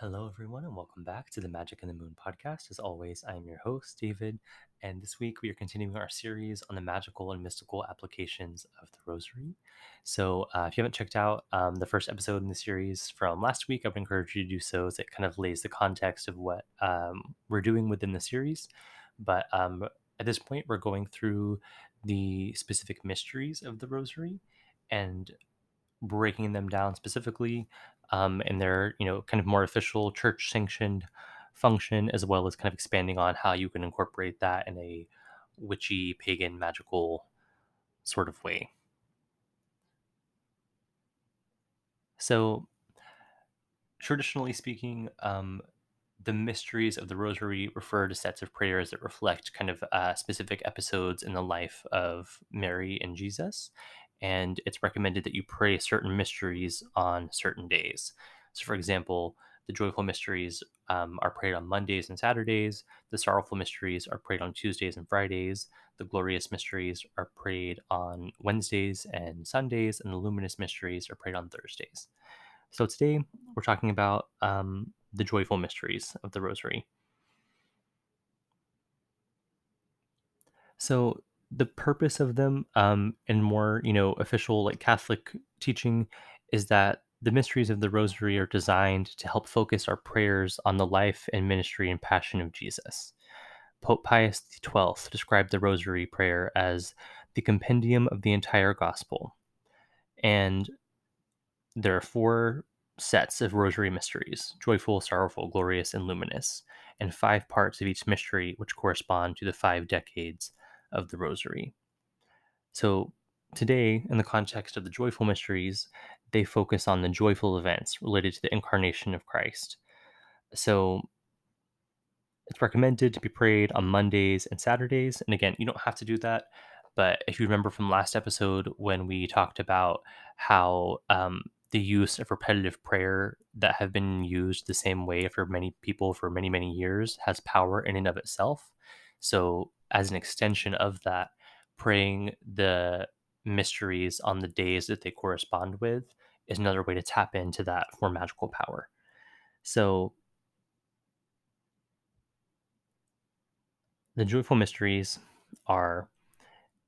Hello, everyone, and welcome back to the Magic in the Moon podcast. As always, I am your host, David, and this week we are continuing our series on the magical and mystical applications of the Rosary. So, uh, if you haven't checked out um, the first episode in the series from last week, I would encourage you to do so as it kind of lays the context of what um, we're doing within the series. But um, at this point, we're going through the specific mysteries of the Rosary and breaking them down specifically um, in their you know kind of more official church sanctioned function as well as kind of expanding on how you can incorporate that in a witchy pagan magical sort of way. So traditionally speaking um, the mysteries of the rosary refer to sets of prayers that reflect kind of uh, specific episodes in the life of mary and jesus and it's recommended that you pray certain mysteries on certain days. So, for example, the joyful mysteries um, are prayed on Mondays and Saturdays. The sorrowful mysteries are prayed on Tuesdays and Fridays. The glorious mysteries are prayed on Wednesdays and Sundays, and the luminous mysteries are prayed on Thursdays. So today we're talking about um, the joyful mysteries of the Rosary. So the purpose of them um, and more you know official like catholic teaching is that the mysteries of the rosary are designed to help focus our prayers on the life and ministry and passion of jesus. Pope pius xii described the rosary prayer as the compendium of the entire gospel. And there are four sets of rosary mysteries joyful sorrowful glorious and luminous and five parts of each mystery which correspond to the five decades of the Rosary. So, today, in the context of the joyful mysteries, they focus on the joyful events related to the incarnation of Christ. So, it's recommended to be prayed on Mondays and Saturdays. And again, you don't have to do that. But if you remember from last episode when we talked about how um, the use of repetitive prayer that have been used the same way for many people for many, many years has power in and of itself. So as an extension of that, praying the mysteries on the days that they correspond with is another way to tap into that more magical power. So, the joyful mysteries are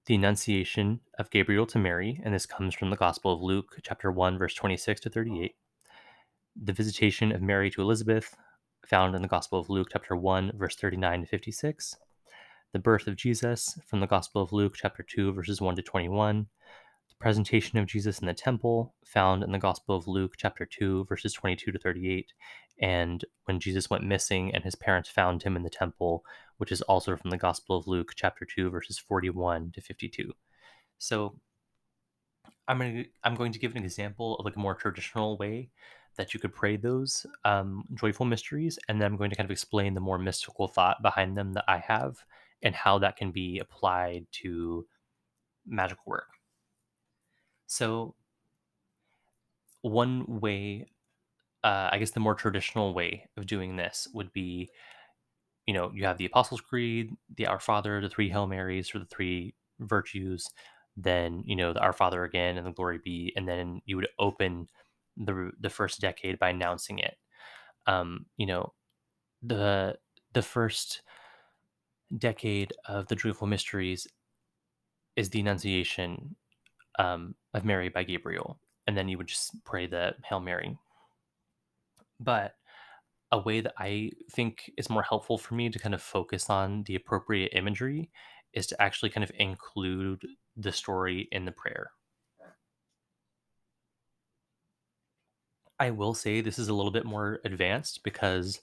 the Annunciation of Gabriel to Mary, and this comes from the Gospel of Luke, chapter 1, verse 26 to 38. The visitation of Mary to Elizabeth, found in the Gospel of Luke, chapter 1, verse 39 to 56 the birth of Jesus from the Gospel of Luke, chapter 2, verses 1 to 21, the presentation of Jesus in the temple, found in the Gospel of Luke, chapter 2, verses 22 to 38, and when Jesus went missing and his parents found him in the temple, which is also from the Gospel of Luke, chapter 2, verses 41 to 52. So, I'm going to I'm going to give an example of like a more traditional way that you could pray those um, joyful mysteries, and then I'm going to kind of explain the more mystical thought behind them that I have, and how that can be applied to magical work. So, one way, uh, I guess the more traditional way of doing this would be you know, you have the Apostles' Creed, the Our Father, the three Hail Marys, or the three virtues, then, you know, the Our Father again and the Glory Be, and then you would open the the first decade by announcing it. Um, you know, the the first decade of the Joyful Mysteries is the Annunciation um, of Mary by Gabriel, and then you would just pray the Hail Mary. But a way that I think is more helpful for me to kind of focus on the appropriate imagery is to actually kind of include the story in the prayer. I will say this is a little bit more advanced because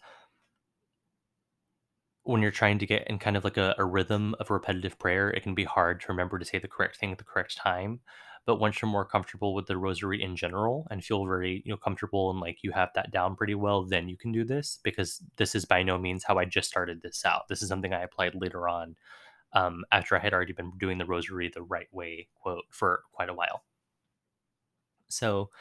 when you're trying to get in kind of like a, a rhythm of repetitive prayer, it can be hard to remember to say the correct thing at the correct time. But once you're more comfortable with the rosary in general and feel very, you know, comfortable and like you have that down pretty well, then you can do this because this is by no means how I just started this out. This is something I applied later on um, after I had already been doing the rosary the right way, quote, for quite a while. So,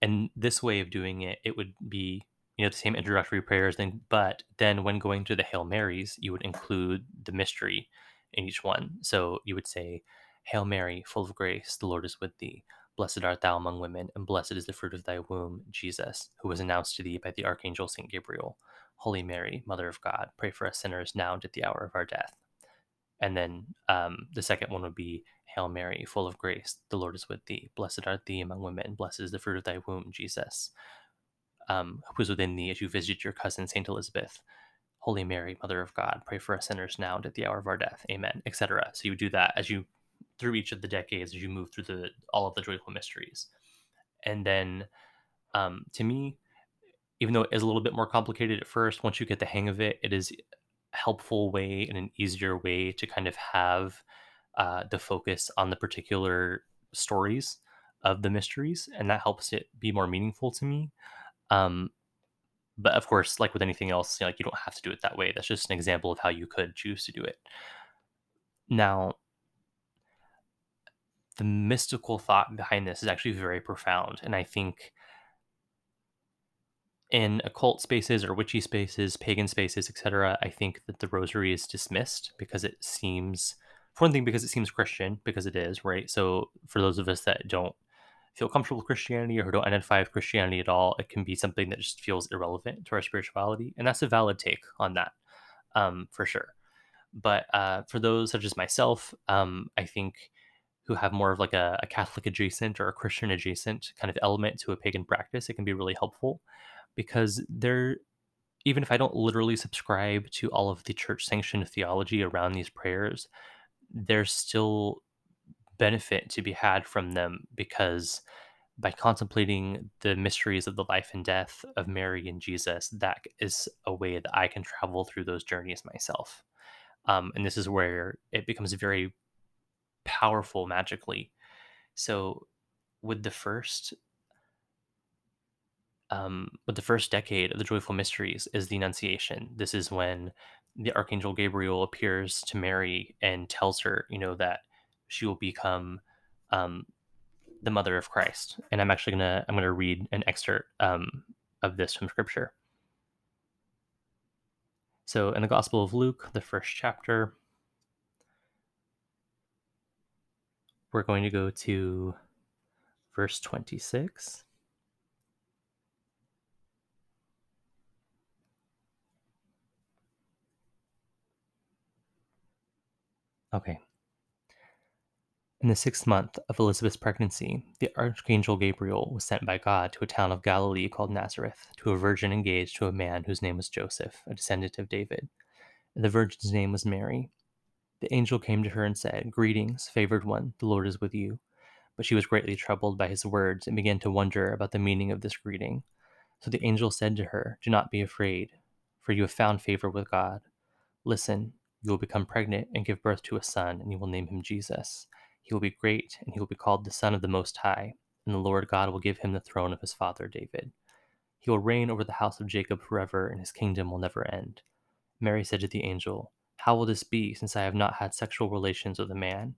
and this way of doing it, it would be you know the same introductory prayers then but then when going to the hail marys you would include the mystery in each one so you would say hail mary full of grace the lord is with thee Blessed art thou among women, and blessed is the fruit of thy womb, Jesus, who was announced to thee by the archangel St. Gabriel. Holy Mary, Mother of God, pray for us sinners now and at the hour of our death. And then um, the second one would be Hail Mary, full of grace, the Lord is with thee. Blessed art thee among women, and blessed is the fruit of thy womb, Jesus, um, who is within thee as you visit your cousin, Saint Elizabeth. Holy Mary, Mother of God, pray for us sinners now and at the hour of our death. Amen, etc. So you do that as you through each of the decades as you move through the all of the joyful mysteries, and then um, to me, even though it is a little bit more complicated at first, once you get the hang of it, it is a helpful way and an easier way to kind of have uh, the focus on the particular stories of the mysteries, and that helps it be more meaningful to me. Um, but of course, like with anything else, you know, like you don't have to do it that way. That's just an example of how you could choose to do it. Now, the mystical thought behind this is actually very profound, and I think in occult spaces or witchy spaces, pagan spaces, etc., I think that the rosary is dismissed because it seems, for one thing, because it seems Christian, because it is, right? So for those of us that don't feel comfortable with Christianity or who don't identify with Christianity at all, it can be something that just feels irrelevant to our spirituality. And that's a valid take on that, um, for sure. But uh, for those such as myself, um, I think who have more of like a, a Catholic adjacent or a Christian adjacent kind of element to a pagan practice, it can be really helpful because they're even if I don't literally subscribe to all of the church sanctioned theology around these prayers, there's still benefit to be had from them because by contemplating the mysteries of the life and death of Mary and Jesus, that is a way that I can travel through those journeys myself. Um, and this is where it becomes very powerful magically. So, with the first um, but the first decade of the joyful mysteries is the Annunciation. This is when the Archangel Gabriel appears to Mary and tells her, you know, that she will become um, the mother of Christ. And I'm actually gonna I'm gonna read an excerpt um, of this from Scripture. So in the Gospel of Luke, the first chapter, we're going to go to verse 26. Okay. In the sixth month of Elizabeth's pregnancy, the archangel Gabriel was sent by God to a town of Galilee called Nazareth to a virgin engaged to a man whose name was Joseph, a descendant of David. And the virgin's name was Mary. The angel came to her and said, Greetings, favored one, the Lord is with you. But she was greatly troubled by his words and began to wonder about the meaning of this greeting. So the angel said to her, Do not be afraid, for you have found favor with God. Listen, you will become pregnant and give birth to a son, and you will name him Jesus. He will be great, and he will be called the Son of the Most High, and the Lord God will give him the throne of his father David. He will reign over the house of Jacob forever, and his kingdom will never end. Mary said to the angel, How will this be, since I have not had sexual relations with a man?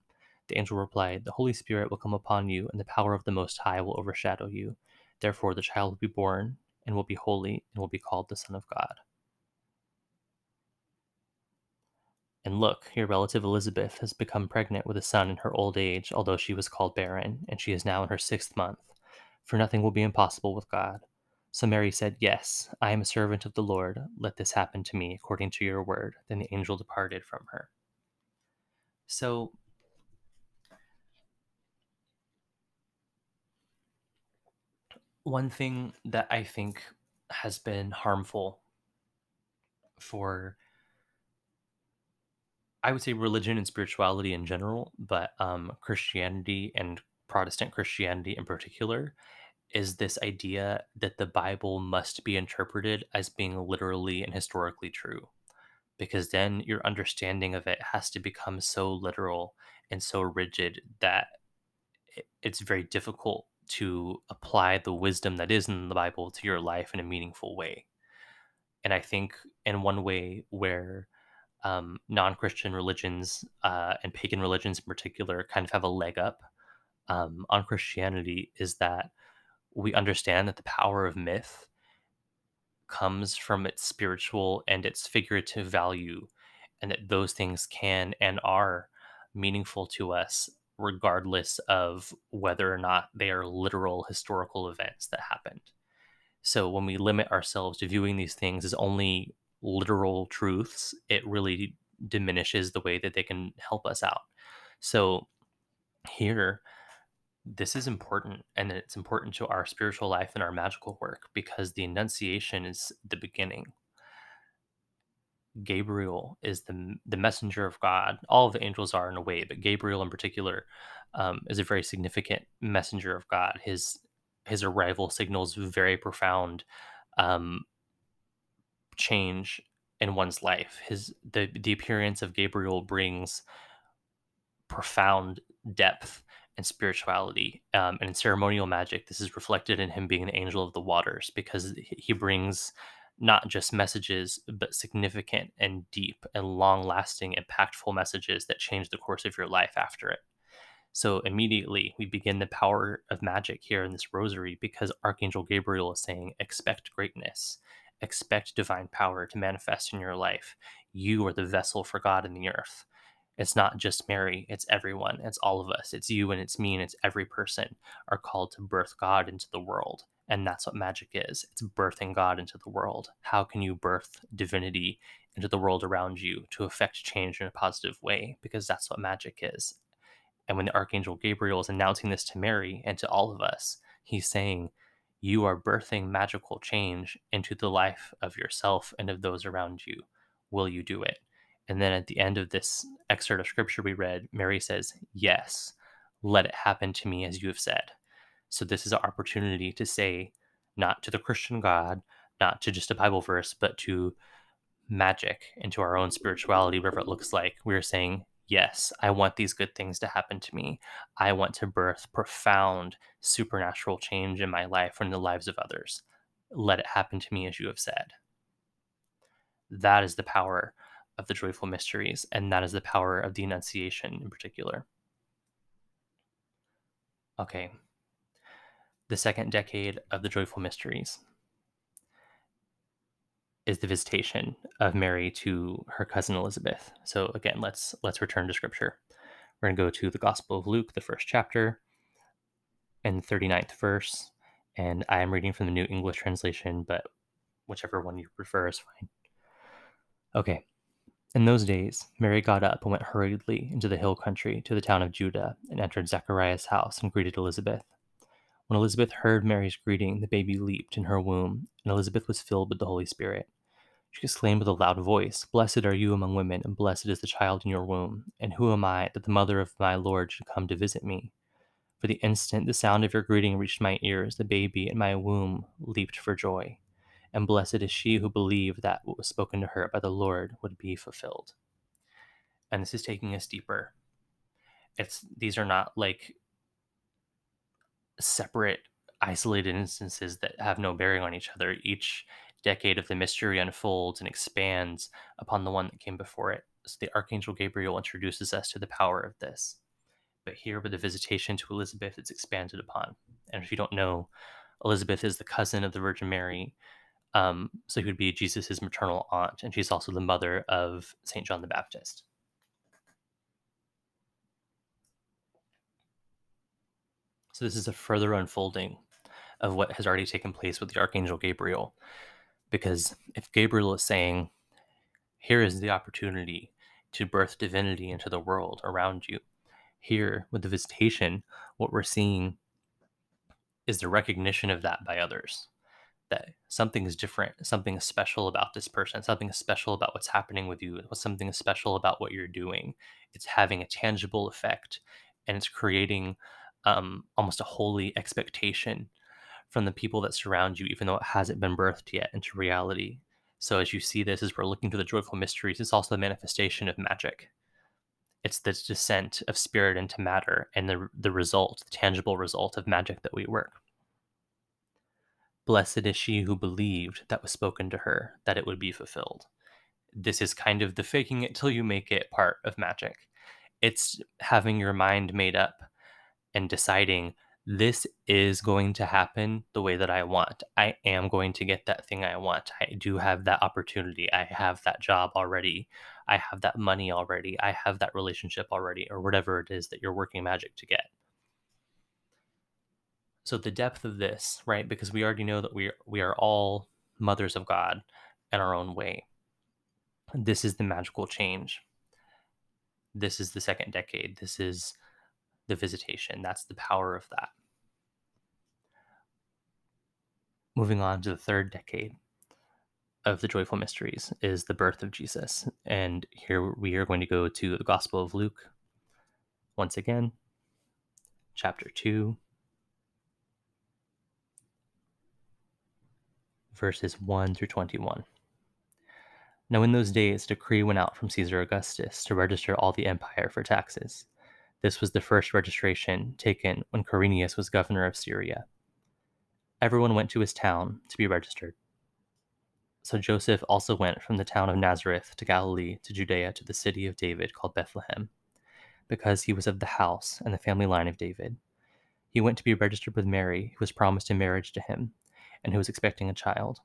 The angel replied, The Holy Spirit will come upon you, and the power of the Most High will overshadow you. Therefore, the child will be born, and will be holy, and will be called the Son of God. And look, your relative Elizabeth has become pregnant with a son in her old age, although she was called barren, and she is now in her sixth month. For nothing will be impossible with God. So Mary said, Yes, I am a servant of the Lord. Let this happen to me according to your word. Then the angel departed from her. So, one thing that I think has been harmful for I would say religion and spirituality in general, but um, Christianity and Protestant Christianity in particular is this idea that the Bible must be interpreted as being literally and historically true. Because then your understanding of it has to become so literal and so rigid that it's very difficult to apply the wisdom that is in the Bible to your life in a meaningful way. And I think, in one way, where um, non-Christian religions uh, and pagan religions in particular kind of have a leg up um, on Christianity is that we understand that the power of myth comes from its spiritual and its figurative value, and that those things can and are meaningful to us regardless of whether or not they are literal historical events that happened. So when we limit ourselves to viewing these things as only literal truths, it really diminishes the way that they can help us out. So here, this is important and it's important to our spiritual life and our magical work because the Annunciation is the beginning. Gabriel is the the messenger of God. All of the angels are in a way, but Gabriel in particular um, is a very significant messenger of God. His his arrival signals very profound um, change in one's life. His the the appearance of Gabriel brings profound depth and spirituality. Um, and in ceremonial magic, this is reflected in him being an angel of the waters because he brings not just messages, but significant and deep and long lasting, impactful messages that change the course of your life after it. So immediately we begin the power of magic here in this rosary because Archangel Gabriel is saying, expect greatness, expect divine power to manifest in your life. You are the vessel for God in the earth. It's not just Mary, it's everyone, it's all of us, it's you and it's me and it's every person are called to birth God into the world. And that's what magic is it's birthing God into the world. How can you birth divinity into the world around you to affect change in a positive way? Because that's what magic is. And when the Archangel Gabriel is announcing this to Mary and to all of us, he's saying, You are birthing magical change into the life of yourself and of those around you. Will you do it? And then at the end of this excerpt of scripture we read, Mary says, Yes, let it happen to me as you have said. So this is an opportunity to say, not to the Christian God, not to just a Bible verse, but to magic and to our own spirituality, whatever it looks like. We're saying, yes, I want these good things to happen to me. I want to birth profound supernatural change in my life and the lives of others. Let it happen to me as you have said. That is the power of the joyful mysteries, and that is the power of the Annunciation in particular. Okay. The second decade of the joyful mysteries is the visitation of Mary to her cousin Elizabeth. So again, let's let's return to scripture. We're going to go to the Gospel of Luke, the first chapter, and the 39th verse. And I am reading from the New English translation, but whichever one you prefer is fine. Okay. In those days, Mary got up and went hurriedly into the hill country to the town of Judah and entered Zechariah's house and greeted Elizabeth. When Elizabeth heard Mary's greeting, the baby leaped in her womb, and Elizabeth was filled with the Holy Spirit. She exclaimed with a loud voice, Blessed are you among women, and blessed is the child in your womb. And who am I that the mother of my Lord should come to visit me? For the instant the sound of your greeting reached my ears, the baby in my womb leaped for joy. And blessed is she who believed that what was spoken to her by the Lord would be fulfilled. And this is taking us deeper. It's these are not like separate isolated instances that have no bearing on each other. Each decade of the mystery unfolds and expands upon the one that came before it. So the Archangel Gabriel introduces us to the power of this. But here, with the visitation to Elizabeth, it's expanded upon. And if you don't know, Elizabeth is the cousin of the Virgin Mary. Um, so he would be Jesus' maternal aunt, and she's also the mother of St. John the Baptist. So this is a further unfolding of what has already taken place with the Archangel Gabriel. Because if Gabriel is saying, here is the opportunity to birth divinity into the world around you, here with the visitation, what we're seeing is the recognition of that by others. That something is different, something is special about this person, something is special about what's happening with you, something is special about what you're doing. It's having a tangible effect and it's creating um, almost a holy expectation from the people that surround you, even though it hasn't been birthed yet into reality. So, as you see this, as we're looking to the joyful mysteries, it's also the manifestation of magic. It's the descent of spirit into matter and the, the result, the tangible result of magic that we work. Blessed is she who believed that was spoken to her, that it would be fulfilled. This is kind of the faking it till you make it part of magic. It's having your mind made up and deciding this is going to happen the way that I want. I am going to get that thing I want. I do have that opportunity. I have that job already. I have that money already. I have that relationship already, or whatever it is that you're working magic to get. So the depth of this, right? Because we already know that we we are all mothers of God in our own way. This is the magical change. This is the second decade. This is the visitation. That's the power of that. Moving on to the third decade of the joyful mysteries is the birth of Jesus. And here we are going to go to the Gospel of Luke once again, chapter 2, verses 1 through 21. Now, in those days, a decree went out from Caesar Augustus to register all the empire for taxes. This was the first registration taken when Quirinius was governor of Syria. Everyone went to his town to be registered. So Joseph also went from the town of Nazareth to Galilee to Judea to the city of David called Bethlehem, because he was of the house and the family line of David. He went to be registered with Mary, who was promised in marriage to him, and who was expecting a child.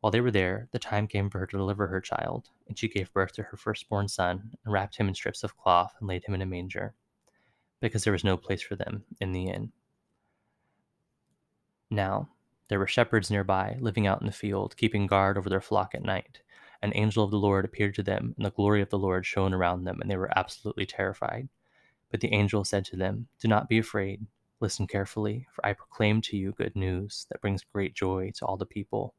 While they were there, the time came for her to deliver her child, and she gave birth to her firstborn son, and wrapped him in strips of cloth, and laid him in a manger because there was no place for them in the inn. Now, there were shepherds nearby, living out in the field, keeping guard over their flock at night. An angel of the Lord appeared to them, and the glory of the Lord shone around them, and they were absolutely terrified. But the angel said to them, Do not be afraid. Listen carefully, for I proclaim to you good news that brings great joy to all the people.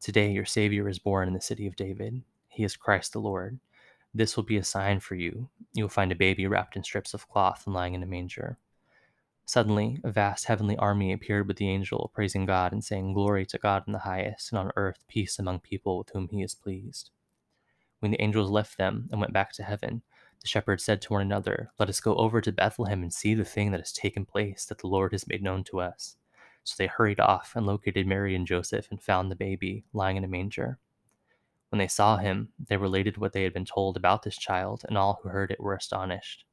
Today your Savior is born in the city of David. He is Christ the Lord. This will be a sign for you. You will find a baby wrapped in strips of cloth and lying in a manger. Suddenly, a vast heavenly army appeared with the angel, praising God and saying, Glory to God in the highest, and on earth peace among people with whom he is pleased. When the angels left them and went back to heaven, the shepherds said to one another, Let us go over to Bethlehem and see the thing that has taken place that the Lord has made known to us. So they hurried off and located Mary and Joseph and found the baby lying in a manger. When they saw him, they related what they had been told about this child, and all who heard it were astonished.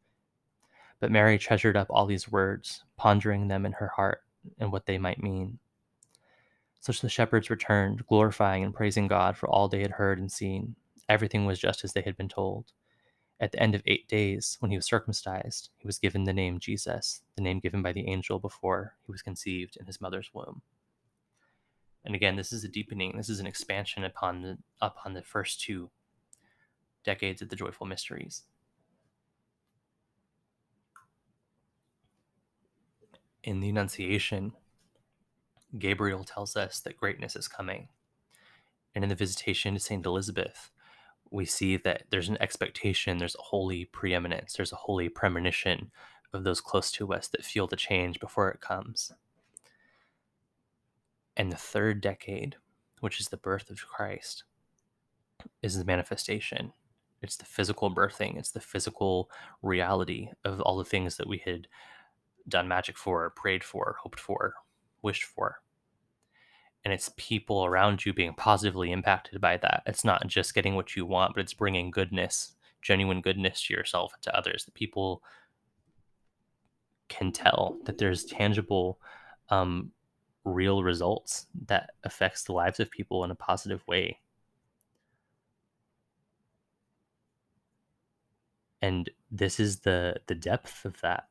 But Mary treasured up all these words, pondering them in her heart and what they might mean. So the shepherds returned, glorifying and praising God for all they had heard and seen. Everything was just as they had been told. At the end of eight days, when he was circumcised, he was given the name Jesus, the name given by the angel before he was conceived in his mother's womb. And again, this is a deepening. This is an expansion upon the upon the first two decades of the joyful mysteries. In the Annunciation, Gabriel tells us that greatness is coming. And in the visitation to St. Elizabeth, we see that there's an expectation, there's a holy preeminence, there's a holy premonition of those close to us that feel the change before it comes. And the third decade, which is the birth of Christ, is the manifestation. It's the physical birthing, it's the physical reality of all the things that we had done magic for, prayed for, hoped for, wished for. And it's people around you being positively impacted by that. It's not just getting what you want, but it's bringing goodness, genuine goodness to yourself and to others. That people can tell that there's tangible um, real results that affects the lives of people in a positive way. And this is the the depth of that.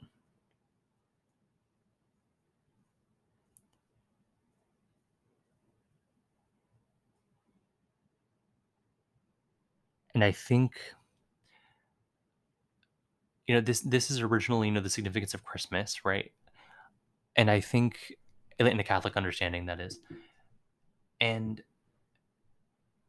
And i think you know this this is originally you know the significance of christmas right? And i think in the Catholic understanding, that is. And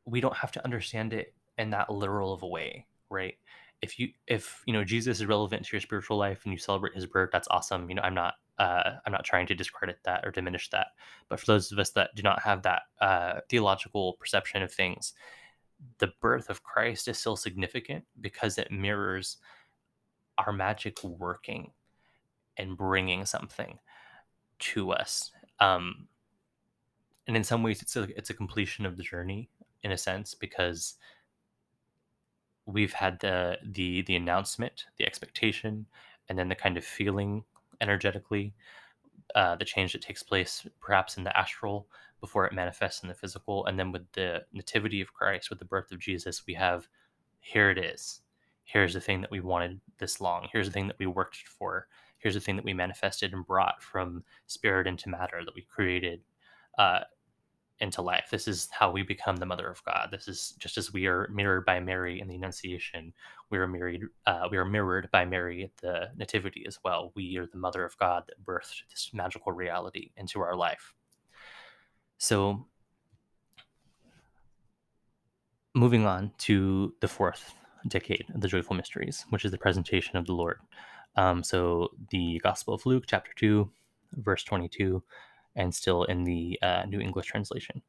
we don't have to understand it in that literal of a way, right? If you if you know Jesus is relevant to your spiritual life and you celebrate his birth, that's awesome. You know, I'm not uh, I'm not trying to discredit that or diminish that. But for those of us that do not have that uh, theological perception of things, the birth of Christ is still significant because it mirrors our magic working and bringing something to us um, and in some ways, it's a it's a completion of the journey in a sense because we've had the the the announcement, the expectation, and then the kind of feeling energetically. uh, the change that takes place perhaps in the astral before it manifests in the physical. And then with the nativity of Christ, with the birth of Jesus, we have here it is. Here's the thing that we wanted this long. Here's the thing that we worked for. Here's the thing that we manifested and brought from spirit into matter that we created uh, into life. This is how we become the mother of God. This is just as we are mirrored by Mary in the Annunciation. We are married. Uh, we are mirrored by Mary at the Nativity as well. We are the mother of God that birthed this magical reality into our life. So, moving on to the fourth decade of the joyful mysteries, which is the presentation of the Lord. Um, so, the Gospel of Luke, chapter two, verse twenty-two and still in the uh, New English translation.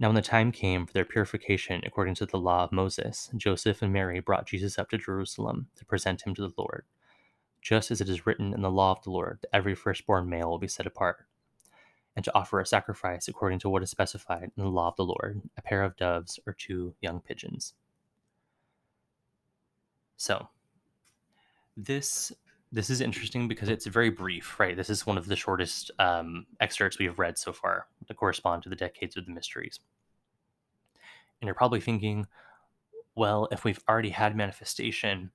Now, when the time came for their purification according to the law of Moses, Joseph and Mary brought Jesus up to Jerusalem to present him to the Lord. Just as it is written in the law of the Lord that every firstborn male will be set apart, and to offer a sacrifice according to what is specified in the law of the Lord a pair of doves or two young pigeons. So, this this is interesting because it's very brief, right? This is one of the shortest um, excerpts we have read so far that correspond to the decades of the mysteries. And you're probably thinking, well, if we've already had manifestation,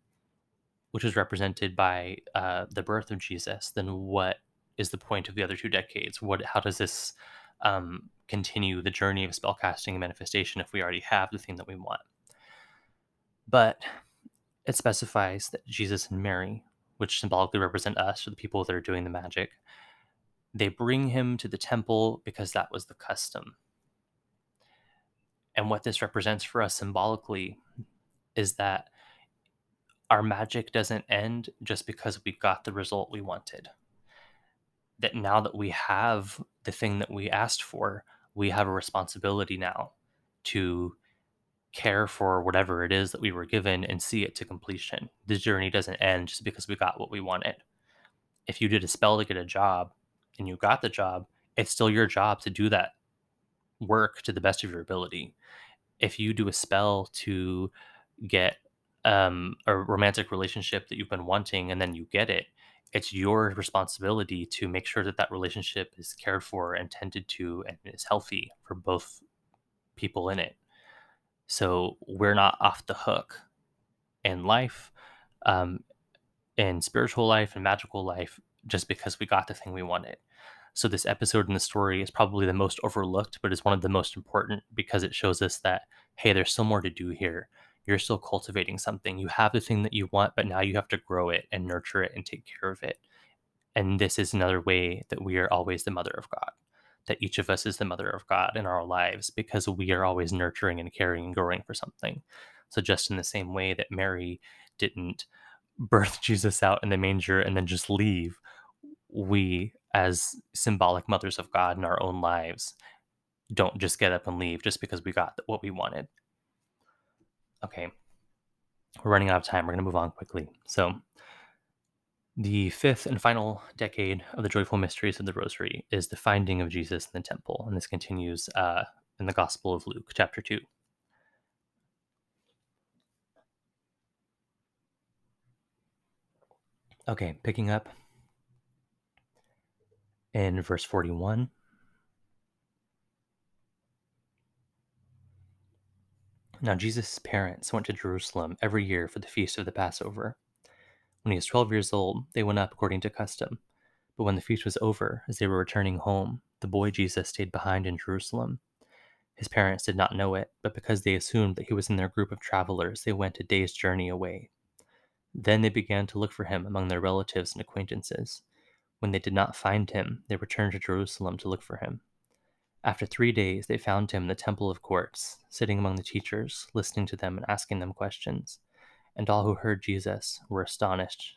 which is represented by uh, the birth of Jesus, then what is the point of the other two decades? What, how does this um, continue the journey of spellcasting and manifestation if we already have the thing that we want? But it specifies that Jesus and Mary which symbolically represent us or the people that are doing the magic. They bring him to the temple because that was the custom. And what this represents for us symbolically is that our magic doesn't end just because we got the result we wanted. That now that we have the thing that we asked for, we have a responsibility now to care for whatever it is that we were given and see it to completion. The journey doesn't end just because we got what we wanted. If you did a spell to get a job and you got the job, it's still your job to do that work to the best of your ability. If you do a spell to get um, a romantic relationship that you've been wanting and then you get it, it's your responsibility to make sure that that relationship is cared for and tended to and is healthy for both people in it. So we're not off the hook in life, um, in spiritual life and magical life, just because we got the thing we wanted. So this episode in the story is probably the most overlooked, but is one of the most important because it shows us that hey, there's still more to do here. You're still cultivating something. You have the thing that you want, but now you have to grow it and nurture it and take care of it. And this is another way that we are always the mother of God that each of us is the mother of God in our lives because we are always nurturing and caring and growing for something. So, just in the same way that Mary didn't birth Jesus out in the manger and then just leave, we, as symbolic mothers of God in our own lives, don't just get up and leave just because we got what we wanted. Okay, we're running out of time. We're going to move on quickly. So, the fifth and final decade of the joyful mysteries of the Rosary is the finding of Jesus in the temple, and this continues uh, in the Gospel of Luke, chapter 2. Okay, picking up in verse 41. Now, Jesus' parents went to Jerusalem every year for the feast of the Passover. When he was twelve years old, they went up according to custom. But when the feast was over, as they were returning home, the boy Jesus stayed behind in Jerusalem. His parents did not know it, but because they assumed that he was in their group of travelers, they went a day's journey away. Then they began to look for him among their relatives and acquaintances. When they did not find him, they returned to Jerusalem to look for him. After three days, they found him in the temple of courts, sitting among the teachers, listening to them and asking them questions and all who heard Jesus were astonished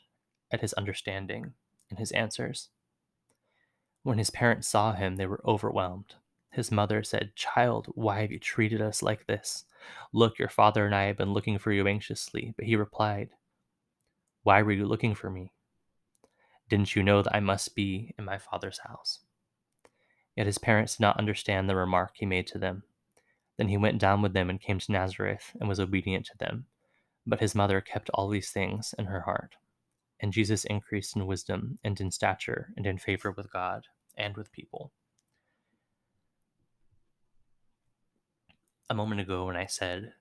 at his understanding and his answers. When his parents saw him, they were overwhelmed. His mother said, Child, why have you treated us like this? Look, your father and I have been looking for you anxiously. But he replied, Why were you looking for me? Didn't you know that I must be in my father's house? Yet his parents did not understand the remark he made to them. Then he went down with them and came to Nazareth and was obedient to them but his mother kept all these things in her heart. and Jesus increased in wisdom and in stature and in favor with God and with people. A moment ago, when I said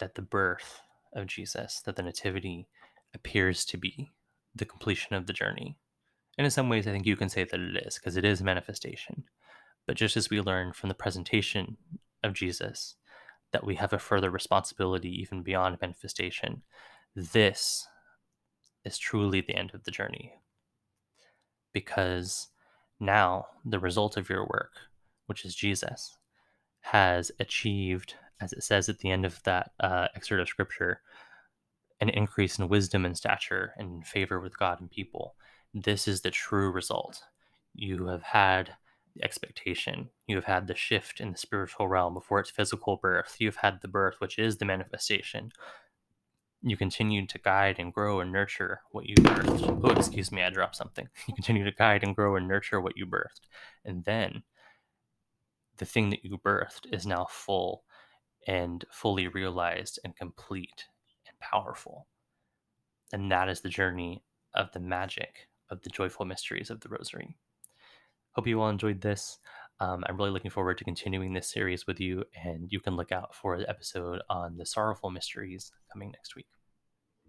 that the birth of Jesus, that the Nativity appears to be the completion of the journey, and in some ways, I think you can say that it is, because it is manifestation. But just as we learn from the presentation of Jesus that we have a further responsibility even beyond manifestation, this is truly the end of the journey. Because now the result of your work, which is Jesus, has achieved, as it says at the end of that uh, excerpt of scripture, an increase in wisdom and stature and favor with God and people. This is the true result. You have had the expectation, you have had the shift in the spiritual realm before its physical birth, you've had the birth, which is the manifestation you continue to guide and grow and nurture what you birthed. Oh, excuse me, I dropped something. You continue to guide and grow and nurture what you birthed. And then the thing that you birthed is now full and fully realized and complete and powerful. And that is the journey of the magic of the joyful mysteries of the Rosary. Hope you all enjoyed this. Um, I'm really looking forward to continuing this series with you, and you can look out for the episode on the sorrowful mysteries coming next week.